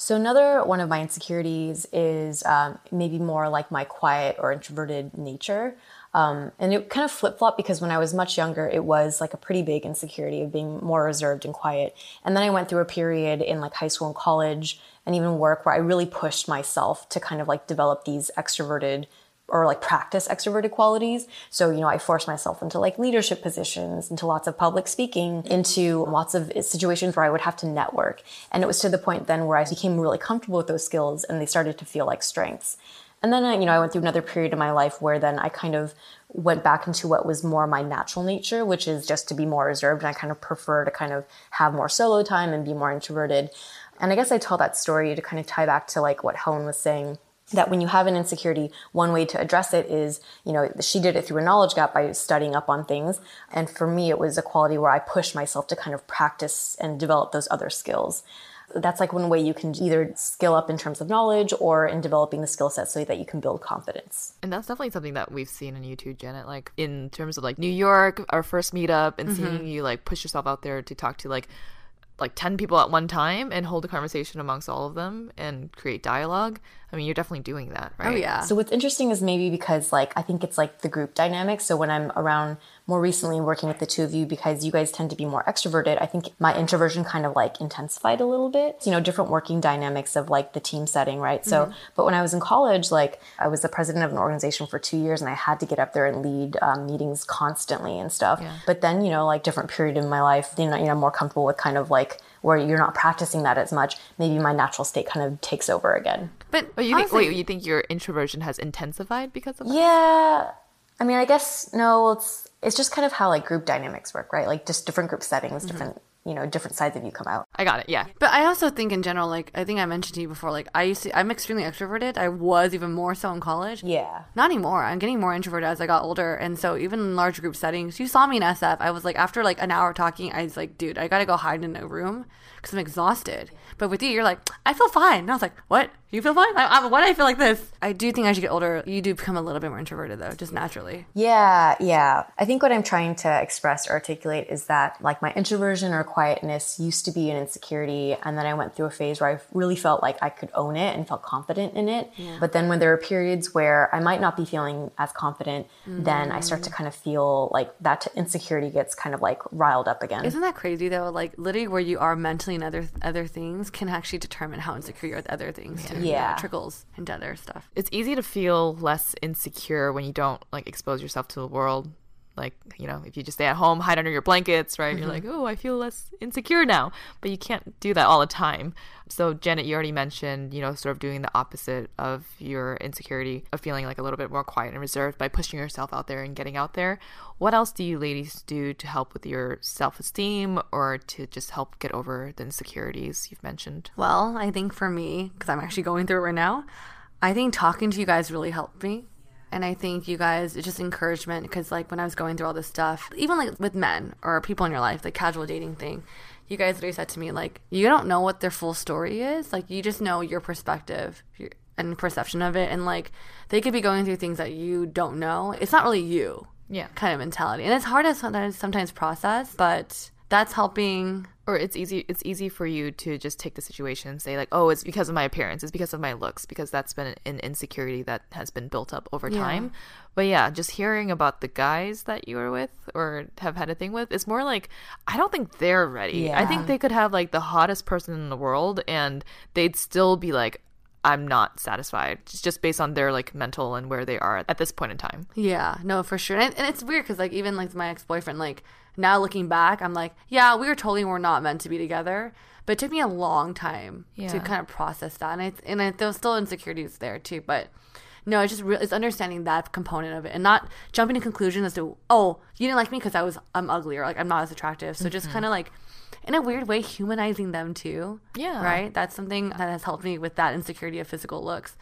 So another one of my insecurities is um, maybe more like my quiet or introverted nature. Um, and it kind of flip flop because when I was much younger, it was like a pretty big insecurity of being more reserved and quiet. And then I went through a period in like high school and college and even work where I really pushed myself to kind of like develop these extroverted or like practice extroverted qualities. So, you know, I forced myself into like leadership positions, into lots of public speaking, into lots of situations where I would have to network. And it was to the point then where I became really comfortable with those skills and they started to feel like strengths. And then, you know, I went through another period in my life where then I kind of went back into what was more my natural nature, which is just to be more reserved. And I kind of prefer to kind of have more solo time and be more introverted. And I guess I tell that story to kind of tie back to like what Helen was saying that when you have an insecurity, one way to address it is, you know, she did it through a knowledge gap by studying up on things. And for me, it was a quality where I pushed myself to kind of practice and develop those other skills. That's like one way you can either skill up in terms of knowledge or in developing the skill set so that you can build confidence. And that's definitely something that we've seen in you too, Janet. Like in terms of like New York, our first meetup, and mm-hmm. seeing you like push yourself out there to talk to like like 10 people at one time and hold a conversation amongst all of them and create dialogue I mean, you're definitely doing that, oh, right? Oh, yeah. So what's interesting is maybe because like I think it's like the group dynamic. So when I'm around more recently working with the two of you because you guys tend to be more extroverted, I think my introversion kind of like intensified a little bit. You know, different working dynamics of like the team setting, right? So, mm-hmm. but when I was in college, like I was the president of an organization for two years and I had to get up there and lead um, meetings constantly and stuff. Yeah. But then, you know, like different period in my life, you know, you know, I'm more comfortable with kind of like where you're not practicing that as much, maybe my natural state kind of takes over again. But oh, you think, wait, you think your introversion has intensified because of that? Yeah. I mean, I guess no. It's it's just kind of how like group dynamics work, right? Like just different group settings, mm-hmm. different you know different sides of you come out. I got it yeah. But i also think in general like i think i mentioned to you before like i used to i'm extremely extroverted. I was even more so in college. Yeah. Not anymore. I'm getting more introverted as i got older. And so even in large group settings you saw me in sf i was like after like an hour talking i was like dude i gotta go hide in a room because i'm exhausted. But with you you're like i feel fine. And i was like what you feel fine? I, I, why do I feel like this? I do think as you get older, you do become a little bit more introverted, though, just naturally. Yeah, yeah. I think what I'm trying to express or articulate is that, like, my introversion or quietness used to be an insecurity, and then I went through a phase where I really felt like I could own it and felt confident in it. Yeah. But then when there are periods where I might not be feeling as confident, mm-hmm. then I start to kind of feel like that insecurity gets kind of like riled up again. Isn't that crazy though? Like literally, where you are mentally and other other things can actually determine how insecure you are with other things too Uh, yeah. trickles into other stuff. It's easy to feel less insecure when you don't like expose yourself to the world Like, you know, if you just stay at home, hide under your blankets, right? Mm-hmm. You're like, oh, I feel less insecure now. But you can't do that all the time. So, Janet, you already mentioned, you know, sort of doing the opposite of your insecurity of feeling like a little bit more quiet and reserved by pushing yourself out there and getting out there. What else do you ladies do to help with your self esteem or to just help get over the insecurities you've mentioned? Well, I think for me, because I'm actually going through it right now, I think talking to you guys really helped me. And I think you guys, it's just encouragement because, like, when I was going through all this stuff, even like with men or people in your life, the casual dating thing, you guys literally said to me, like, you don't know what their full story is. Like, you just know your perspective and perception of it. And, like, they could be going through things that you don't know. It's not really you. Yeah. Kind of mentality. And it's hard to sometimes, sometimes process, but that's helping or it's easy it's easy for you to just take the situation and say like oh it's because of my appearance it's because of my looks because that's been an insecurity that has been built up over time. But yeah just hearing about the guys that you were with or have had a thing with it's more like i don't think they're ready. I think they could have like the hottest person in the world and they'd still be like i'm not satisfied just just based on their like mental and where they are at this point in time. Yeah, no, for sure. And, and it's weird because, like, even like my ex boyfriend, like, now looking back, I'm like, yeah, we were totally were not meant to be together. But it took me a long time to kind of process that. And, it's, and it, there was still insecurities there too. But no, it's just re- it's understanding that component of it and not jumping to conclusions as to, oh, you didn't like me because I was, I'm ugly or like I'm not as attractive. So just mm-hmm. kind of like, in a weird way, humanizing them too. Yeah. Right? That's something that has helped me with that insecurity of physical looks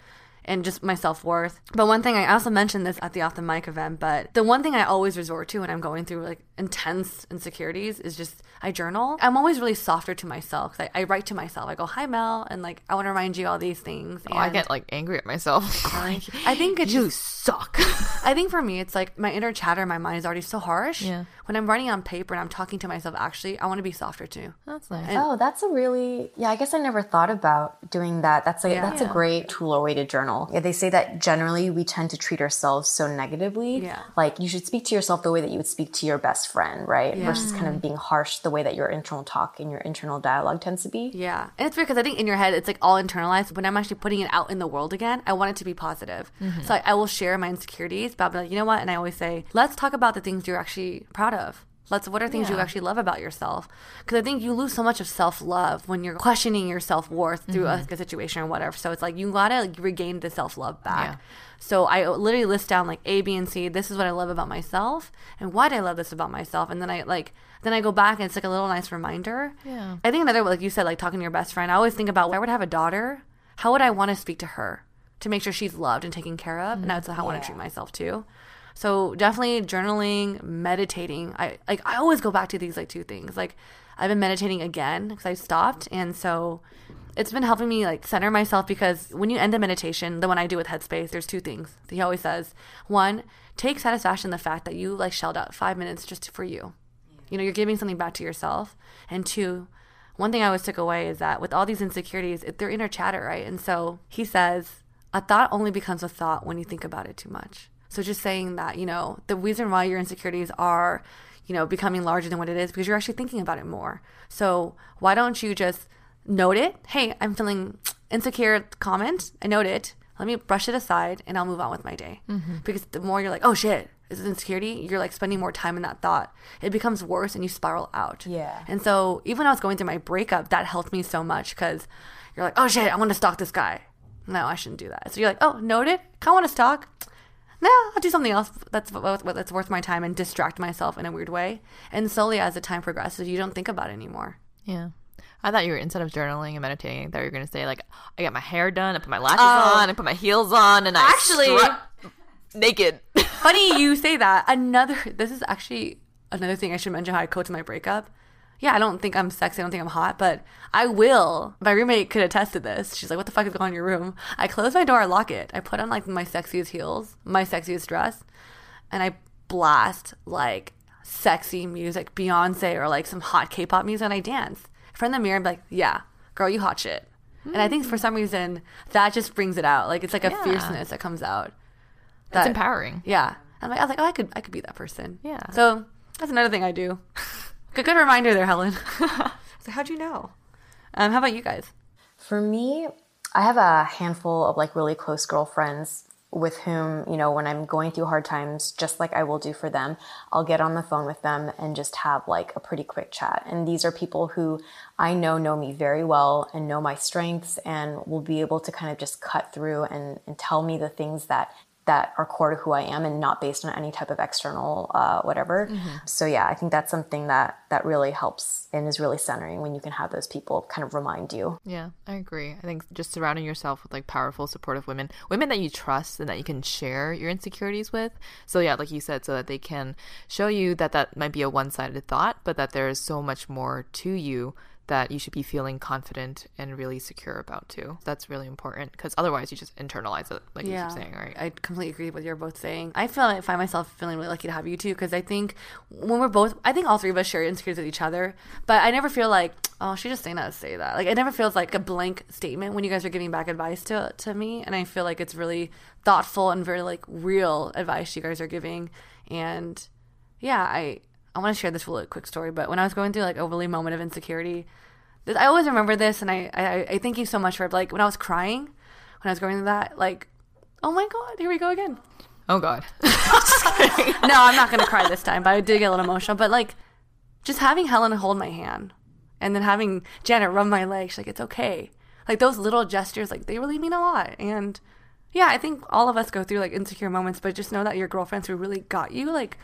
and just my self worth. But one thing I also mentioned this at the off the mic event, but the one thing I always resort to when I'm going through like intense insecurities is just I journal. I'm always really softer to myself. I, I write to myself. I go, "Hi Mel," and like I want to remind you all these things. oh, i get like angry at myself I think it's you just suck I think for me, it's like my inner chatter in my mind is already so harsh. Yeah. When I'm writing on paper and I'm talking to myself, actually, I want to be softer too. that's nice Oh, that's a really yeah. I guess I never thought about doing that. That's a Yeah. that's a great tool or way to journal. Yeah, they say that generally we tend to treat ourselves so negatively. Yeah. like you should speak to yourself the way that you would speak to your best friend, right? Yeah. Versus kind of being harsh the way that your internal talk and your internal dialogue tends to be. Yeah. And it's weird because I think in your head, it's like all internalized. When I'm actually putting it out in the world again, I want it to be positive. Mm-hmm. So I, I will share my insecurities, but I'll be like, you know what? And I always say, let's talk about the things you're actually proud of. Let's, what are things you actually love about yourself? Because I think you lose so much of self love when you're questioning your self worth through a, mm-hmm. a situation or whatever. So it's like you gotta like, regain the self love back. Yeah. So I literally list down like A, B, and C. This is what I love about myself, and why do I love this about myself? And then I like, then I go back and it's like a little nice reminder. Yeah. I think another like you said, like talking to your best friend. I always think about, I would have a daughter. How would I want to speak to her to make sure she's loved and taken care of? And that's how I want to treat myself too. So definitely journaling, meditating. I like I always go back to these like two things. Like I've been meditating again because I stopped, and so it's been helping me like center myself because when you end a meditation, the one I do with Headspace, there's two things. He always says, one, take satisfaction in the fact that you like shelled out five minutes just for you. You know, you're giving something back to yourself. And two, one thing I always took away is that with all these insecurities, it- they're inner chatter, right? And so he says, a thought only becomes a thought when you think about it too much. So just saying that, you know, the reason why your insecurities are, you know, becoming larger than what it is because you're actually thinking about it more. So why don't you just note it? Hey, I'm feeling insecure comment. I note it. Let me brush it aside and I'll move on with my day. Mm-hmm. Because the more you're like, oh shit, is it insecurity? You're like spending more time in that thought. It becomes worse and you spiral out. Yeah. And so even when I was going through my breakup, that helped me so much because you're like, oh shit, I want to stalk this guy. No, I shouldn't do that. So you're like, oh, note noted. Kind of want to stalk. No, I'll do something else that's that's worth my time and distract myself in a weird way. And slowly, as the time progresses, you don't think about it anymore. Yeah. I thought you were instead of journaling and meditating, I thought you were gonna say like I got my hair done, I put my lashes oh. on, I put my heels on, and I. Actually- naked. Funny you say that. Another, this is actually another thing I should mention how I coach my breakup. Yeah, I don't think I'm sexy. I don't think I'm hot, but I will. My roommate could attest to this. She's like, "What the fuck is going on in your room?" I close my door, I lock it. I put on like my sexiest heels, my sexiest dress, and I blast like sexy music, Beyonce or like some hot K-pop music, and I dance in front of the mirror. and be like, "Yeah, girl, you hot shit." And I think for some reason that just brings it out. Like it's like a Yeah. fierceness that comes out. That's empowering. yeah. I'm like, I was like, oh, I could, I could be that person. Yeah. So that's another thing I do. good, good reminder there, Helen. so how'd you know? Um, how about you guys? For me, I have a handful of like really close girlfriends with whom, you know, when I'm going through hard times, just like I will do for them, I'll get on the phone with them and just have like a pretty quick chat. And these are people who I know know me very well and know my strengths and will be able to kind of just cut through and, and tell me the things that that are core to who I am and not based on any type of external uh, whatever. Mm-hmm. So yeah, I think that's something that that really helps and is really centering when you can have those people kind of remind you. Yeah, I agree. I think just surrounding yourself with like powerful, supportive women, women that you trust and that you can share your insecurities with. So yeah, like you said, so that they can show you that that might be a one-sided thought, but that there is so much more to you that you should be feeling confident and really secure about too. That's really important because otherwise you just internalize it, like yeah, you keep saying, right? I completely agree with what you're both saying. I feel I find myself feeling really lucky to have you two because I think when we're both, I think all three of us share insecurities with each other, but I never feel like, oh, she's just saying that to say that. Like it never feels like a blank statement when you guys are giving back advice to to me, and I feel like it's really thoughtful and very like real advice you guys are giving, and yeah, I I want to share this really quick story, but when I was going through like a really moment of insecurity, I always remember this, and I, I, I thank you so much for like when I was crying, when I was going through that, like, oh my god, here we go again. Oh god. no, I'm not gonna cry this time, but I did get a little emotional. But like, just having Helen hold my hand, and then having Janet rub my leg, she's like, it's okay. Like those little gestures, like they really mean a lot, and yeah, I think all of us go through like insecure moments, but just know that your girlfriends who really got you, like,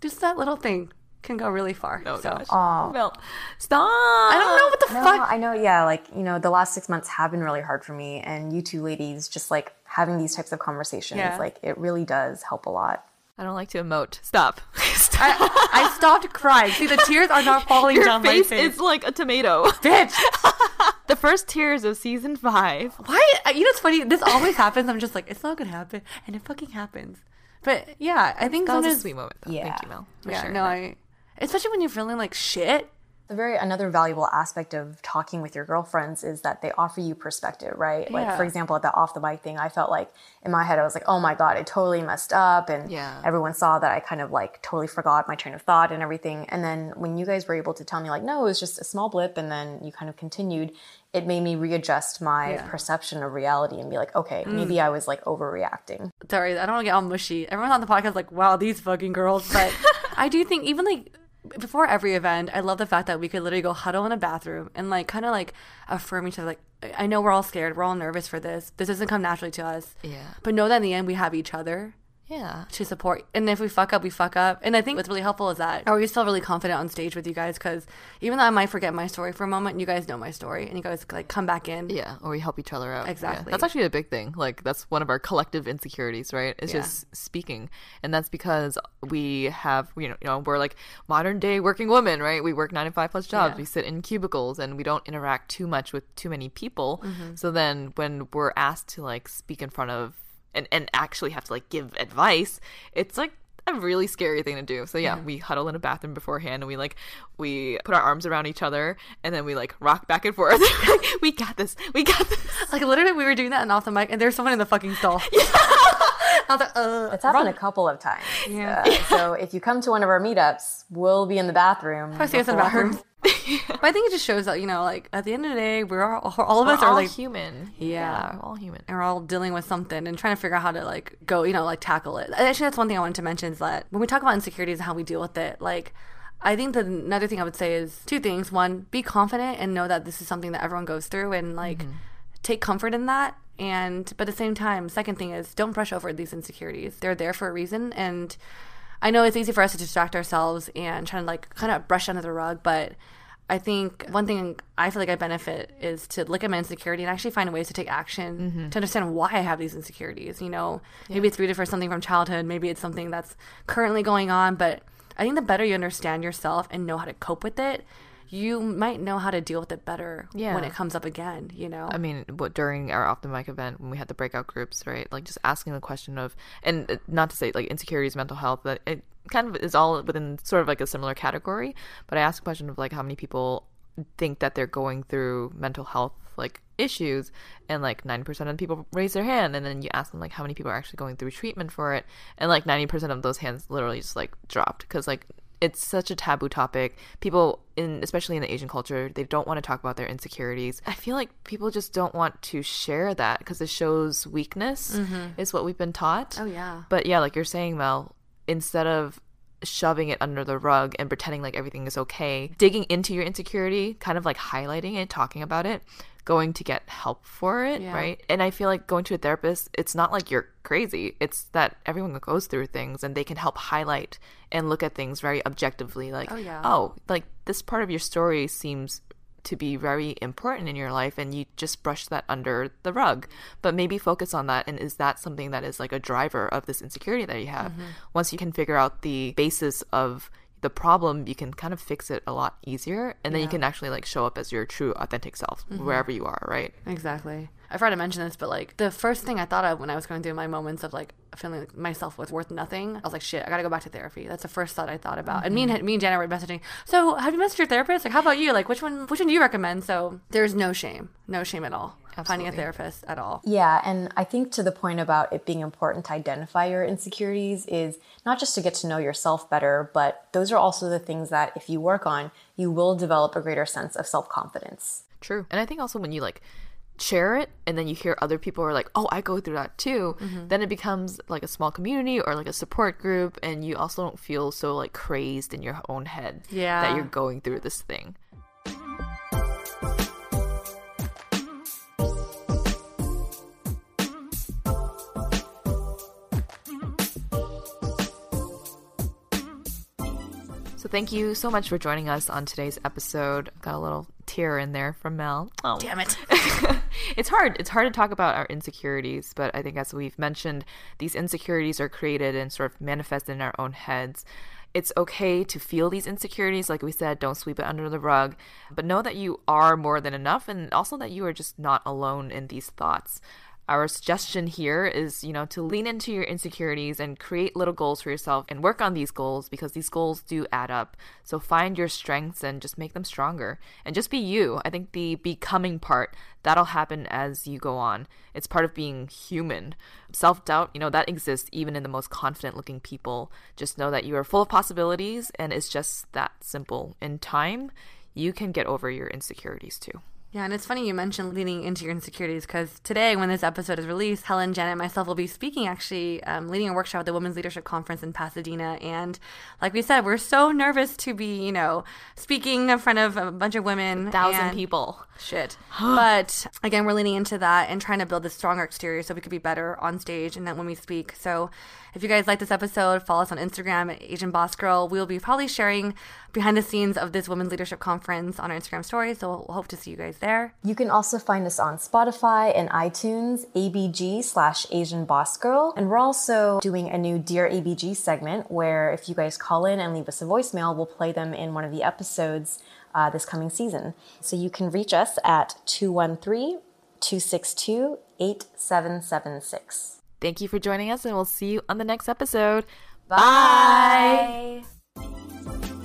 just that little thing can go really far. Oh so. gosh. Oh. Mel, stop. I don't know what the no, fuck. I know, yeah, like, you know, the last six months have been really hard for me. And you two ladies just like having these types of conversations, yeah. like it really does help a lot. I don't like to emote. Stop. Stop. I, I, stopped crying. See, the tears are not falling Your down face my face. It's like a tomato. Bitch. the first tears of season five. Why? Uh, you know, it's funny. This always happens. I'm just like, it's not gonna happen, and it fucking happens. But yeah, I think that was a sweet moment. Though. Yeah. Thank you, Mel. yeah. No, I especially when you're feeling like shit. The very another valuable aspect of talking with your girlfriends is that they offer you perspective, right? Yeah. Like for example, at the off the mic thing, I felt like in my head I was like, "Oh my god, I totally messed up," and yeah. everyone saw that I kind of like totally forgot my train of thought and everything. And then when you guys were able to tell me like, "No, it was just a small blip," and then you kind of continued, it made me readjust my yeah. perception of reality and be like, okay, mm. maybe I was like overreacting. Sorry, I don't want to get all mushy. Everyone on the podcast like, wow, these fucking girls. But I do think even like before every event, I love the fact that we could literally go huddle in a bathroom and like kind of like affirm each other. Like, I know we're all scared, we're all nervous for this. This doesn't come naturally to us. Yeah. But know that in the end, we have each other yeah. to support and if we fuck up we fuck up. And i think what's really helpful is that i always feel really confident on stage with you guys because even though i might forget my story for a moment you guys know my story and you guys like come back in. Yeah or we help each other out. Exactly. Yeah. that's actually a big thing. Like that's one of our collective insecurities right? It's yeah. just speaking. And that's because we have you know, you know we're like modern day working women right? We work nine to five plus jobs. Yeah. we sit in cubicles and we don't interact too much with too many people. Mm-hmm. so then when we're asked to like speak in front of and, and actually have to like give advice, it's like a really scary thing to do. So yeah, yeah, we huddle in a bathroom beforehand and we like we put our arms around each other and then we like rock back and forth. we got this. We got this. Like literally we were doing that and off the mic and there's someone in the fucking stall. Yeah. like, uh, it's happened run. a couple of times. Yeah. Uh, so if you come to one of our meetups, we'll be in the bathroom. I see us in the bathroom. But I think it just shows that you know, like at the end of the day, we're all, all of we're us are like human. Yeah. yeah, we're all human, and we're all dealing with something and trying to figure out how to like go, you know, like tackle it. Actually, that's one thing I wanted to mention is that when we talk about insecurities and how we deal with it, like. I think the another thing I would say is two things. One, be confident and know that this is something that everyone goes through and like mm-hmm. take comfort in that. And but at the same time, second thing is don't brush over these insecurities. They're there for a reason and I know it's easy for us to distract ourselves and try to like kind of brush under the rug, but I think one thing I feel like I benefit is to look at my insecurity and actually find ways to take action mm-hmm. to understand why I have these insecurities. You know, yeah. maybe it's rooted for something from childhood, maybe it's something that's currently going on. But I think the better you understand yourself and know how to cope with it, you might know how to deal with it better yeah. when it comes up again, you know? I mean, what, during our off the mic event, when we had the breakout groups, right? Like just asking the question of, and uh, not to say like insecurities, mental health, but it kind of is all within sort of like a similar category. But I asked a question of like how many people think that they're going through mental health like issues and like 90% of the people raise their hand and then you ask them like how many people are actually going through treatment for it and like 90% of those hands literally just like dropped because like it's such a taboo topic. People in especially in the Asian culture, they don't want to talk about their insecurities. I feel like people just don't want to share that because it shows weakness Mm-hmm. is what we've been taught. Oh, yeah. But yeah, like you're saying, Mel, instead of shoving it under the rug and pretending like everything is okay, digging into your insecurity, kind of like highlighting it, talking about it, going to get help for it, Yeah. right? And I feel like going to a therapist, it's not like you're crazy. It's that everyone goes through things and they can help highlight and look at things very objectively like, Oh, yeah. oh, like this part of your story seems to be very important in your life and you just brush that under the rug. But maybe focus on that and is that something that is like a driver of this insecurity that you have? Mm-hmm. Once you can figure out the basis of the problem you can kind of fix it a lot easier and then you can actually like show up as your true authentic self mm-hmm. wherever you are right? Exactly. I forgot to mention this, but like the first thing I thought of when I was going through my moments of like feeling like myself was worth nothing, I was like, shit, I gotta go back to therapy. That's the first thought I thought about. And me and mm-hmm. me and Janet were messaging. So have you messaged your therapist? Like, how about you? Like, which one? Which one do you recommend? So there's no shame, no shame at all. Finding a therapist at all. Yeah, and I think to the point about it being important to identify your insecurities is not just to get to know yourself better, but those are also the things that if you work on, you will develop a greater sense of self confidence. True. And I think also when you like share it and then you hear other people are like, oh, I go through that too, mm-hmm. then it becomes like a small community or like a support group. And you also don't feel so like crazed in your own head Yeah. that you're going through this thing. So thank you so much for joining us on today's episode. Got a little tear in there from Mel. Oh, Damn it. it's hard. It's hard to talk about our insecurities, but I think as we've mentioned, these insecurities are created and sort of manifested in our own heads. It's okay to feel these insecurities, like we said, don't sweep it under the rug, but know that you are more than enough and also that you are just not alone in these thoughts. Our suggestion here is, you know, to lean into your insecurities and create little goals for yourself and work on these goals because these goals do add up. So find your strengths and just make them stronger and just be you. I think the becoming part, that'll happen as you go on. It's part of being human. Self doubt, you know, that exists even in the most confident looking people. Just know that you are full of possibilities and it's just that simple. In time, you can get over your insecurities too. Yeah, and it's funny you mentioned leaning into your insecurities because today, when this episode is released, Helen, Janet, and myself will be speaking actually, um, leading a workshop at the Women's Leadership Conference in Pasadena. And like we said, we're so nervous to be, you know, speaking in front of a bunch of women. Thousand and- people. Shit. but again, we're leaning into that and trying to build a stronger exterior so we could be better on stage and then when we speak. So if you guys like this episode, follow us on Instagram at Asian Boss Girl. We'll be probably sharing behind the scenes of this Women's Leadership Conference on our Instagram story. So we'll hope to see you guys there. You can also find us on Spotify and iTunes, ABG slash Asian Boss Girl. And we're also doing a new Dear ABG segment where if you guys call in and leave us a voicemail, we'll play them in one of the episodes uh, this coming season. So you can reach us at 213 262 8776. Thank you for joining us, and we'll see you on the next episode. Bye. Bye.